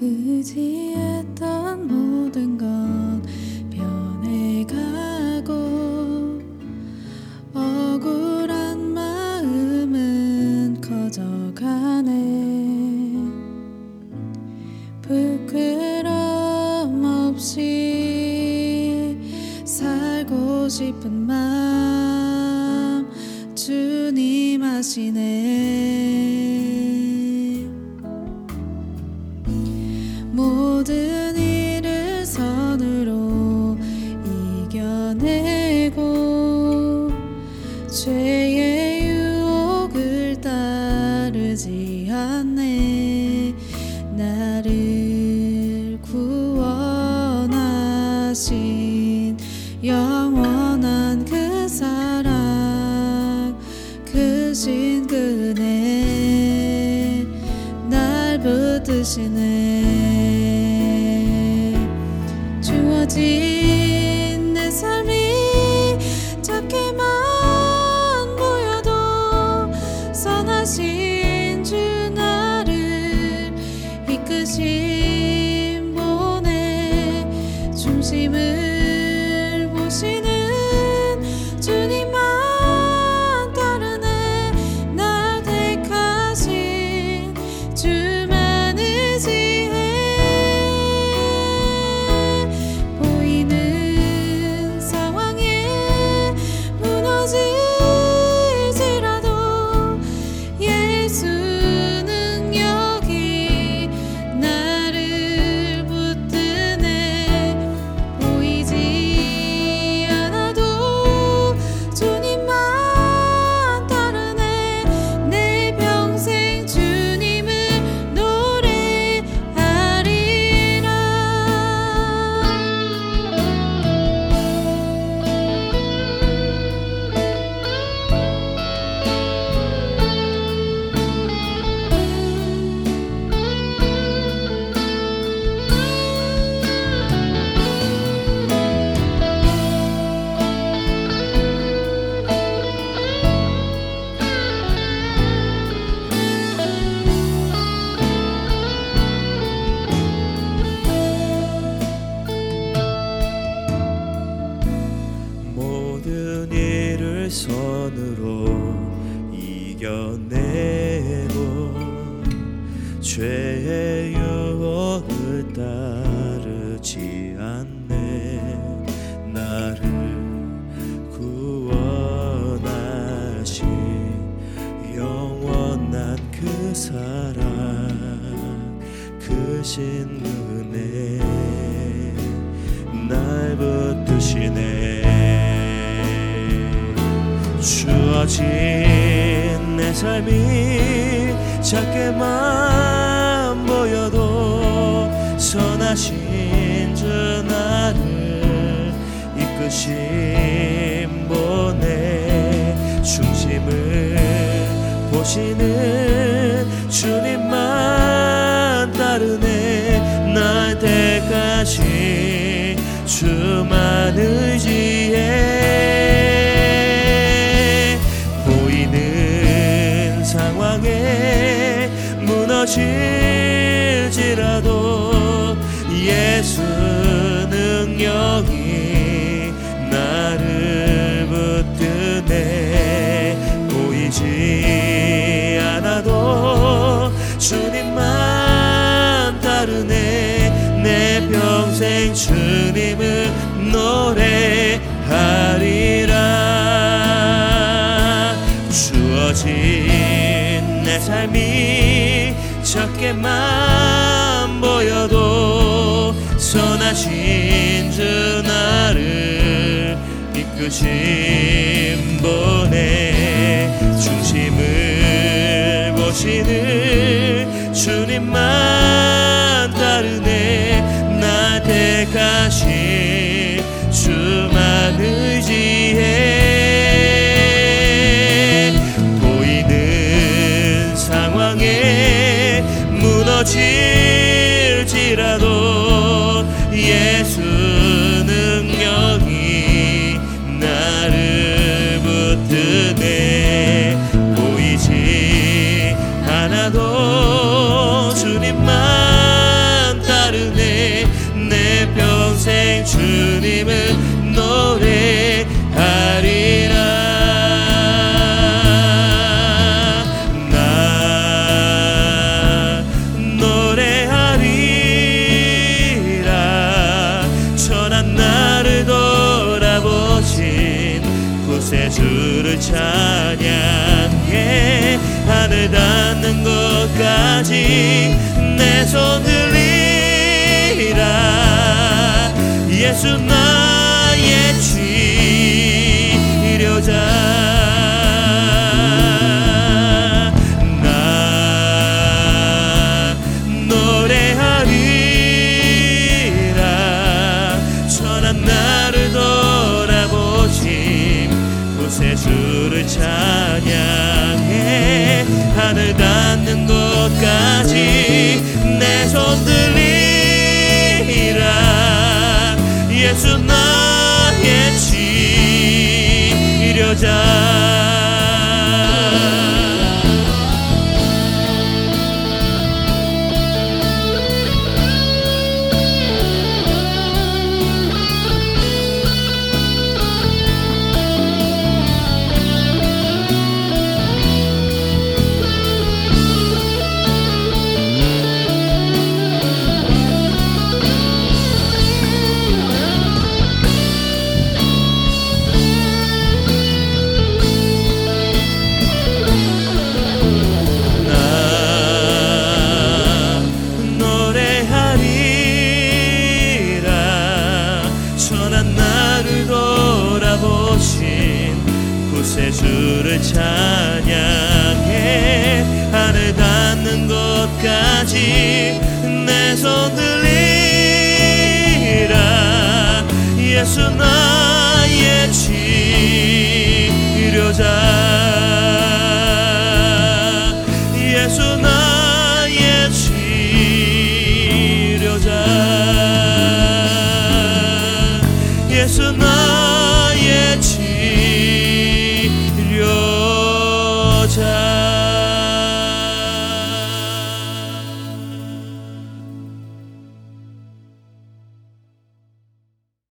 의지했던 모든 건 변해가고 억울한 마음은 커져가네. 부끄럼 없이 살고 싶은 마음 주님 아시네 따르지 않네. 나를 구원하신 영원한 그 사랑 크신 그네 날 붙드시네 죄의 유혹을 따르지 않네. 나를 구원하신 영원한 그 사랑 크신 은혜 날 붙드시네. 주어진 내 삶이 작게만 선하신 주 나를 이끄신 분의 중심을 보시는 주님만 따르네 날 택하신 주만 의지해 보이는 상황에 무너질 지라도 예수 능력이 나를 붙드네. 보이지 않아도 주님만 따르네. 내 평생 주님을 노래하리라. 주어진 내 삶이 적게만 보여도 선하신 주 나를 이끄신 분의 중심을 보시는 주님만 주를 찬양해 예, 하늘 닿는 것까지 내 손을 이라. 예수 너 손 들리라. 예수 나의 치료자 이곳에 주를 찬양해. 하늘 닿는 곳까지 내 손 들리라. 예수 나의 치료자. 예수 나의 치료자. 예수 나